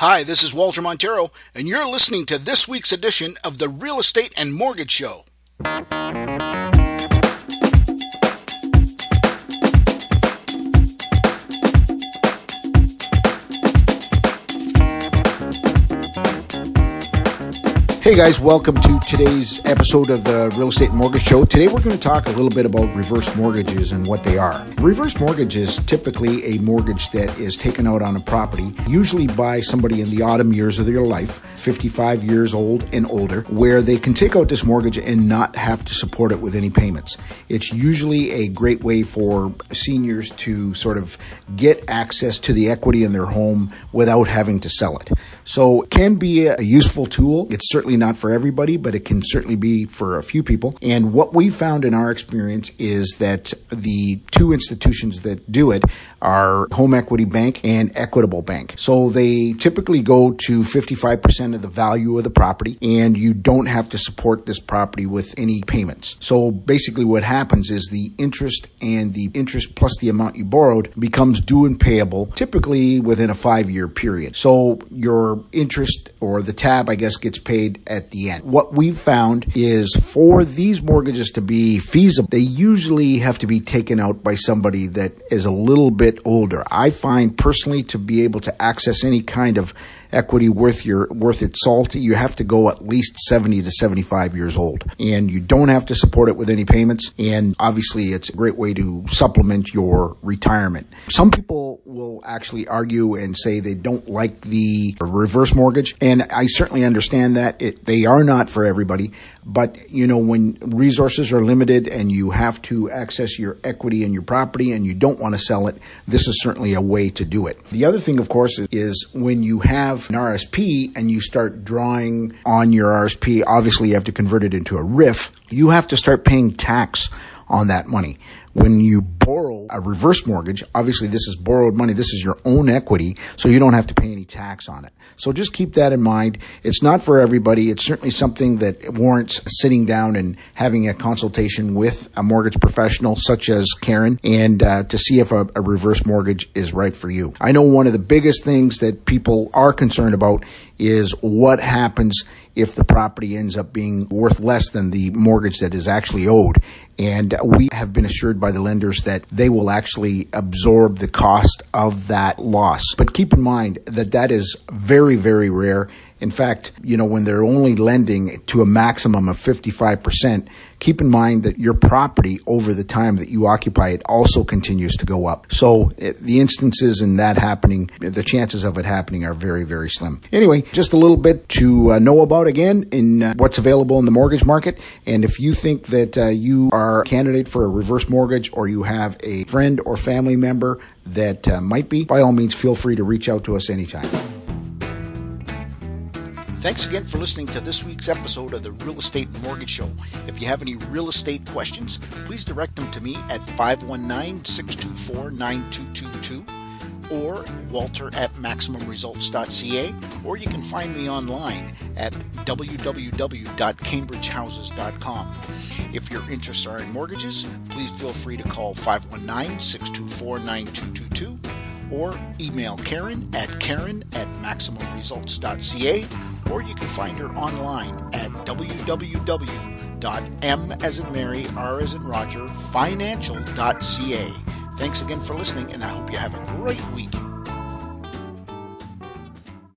Hi, this is Walter Montero, and you're listening to this week's edition of the Real Estate and Mortgage Show. Hey guys, welcome to today's episode of the Real Estate Mortgage Show. Today we're going to talk a little bit about reverse mortgages and what they are. Reverse mortgage is typically a mortgage that is taken out on a property, usually by somebody in the autumn years of their life, 55 years old and older, where they can take out this mortgage and not have to support it with any payments. It's usually a great way for seniors to sort of get access to the equity in their home without having to sell it. So it can be a useful tool. It's certainly not for everybody, but it can certainly be for a few people. And what we found in our experience is that the two institutions that do it are Home Equity Bank and Equitable Bank. So they typically go to 55% of the value of the property and you don't have to support this property with any payments. So basically what happens is the interest and the interest plus the amount you borrowed becomes due and payable typically within a five year period. So your interest or the tab, I guess, gets paid at the end. What we've found is for these mortgages to be feasible, they usually have to be taken out by somebody that is a little bit older. I find personally to be able to access any kind of equity worth your worth its salt, you have to go at least 70 to 75 years old. And you don't have to support it with any payments. And obviously it's a great way to supplement your retirement. Some people will actually argue and say they don't like the reverse mortgage. And I certainly understand that it, they are not for everybody. But, you know, when resources are limited and you have to access your equity in your property and you don't want to sell it, this is certainly a way to do it. The other thing, of course, is when you have an RSP and you start drawing on your RSP, obviously you have to convert it into a RRIF. You have to start paying tax on that money. When you borrow a reverse mortgage, obviously this is borrowed money. This is your own equity, so you don't have to pay any tax on it. So just keep that in mind. It's not for everybody. It's certainly something that warrants sitting down and having a consultation with a mortgage professional such as Karen and uh, to see if a, a reverse mortgage is right for you. I know one of the biggest things that people are concerned about is what happens if the property ends up being worth less than the mortgage that is actually owed. And we have been assured by the lenders that they will actually absorb the cost of that loss. But keep in mind that that is very, very rare. In fact, you know, when they're only lending to a maximum of 55%, keep in mind that your property over the time that you occupy it also continues to go up. So it, the instances in that happening, the chances of it happening are very, very slim. Anyway, just a little bit to uh, know about again in uh, what's available in the mortgage market. And if you think that uh, you are a candidate for a reverse mortgage or you have a friend or family member that uh, might be, by all means, feel free to reach out to us anytime. Thanks again for listening to this week's episode of the Real Estate Mortgage Show. If you have any real estate questions, please direct them to me at 519 624 9222 or walter at maximumresults.ca, or you can find me online at www.cambridgehouses.com. If your interests are in mortgages, please feel free to call 519 624 9222 or email Karen at karen at maximumresults.ca or you can find her online at www.m as in Mary, R as in Roger, financial.ca. Thanks again for listening, and I hope you have a great week.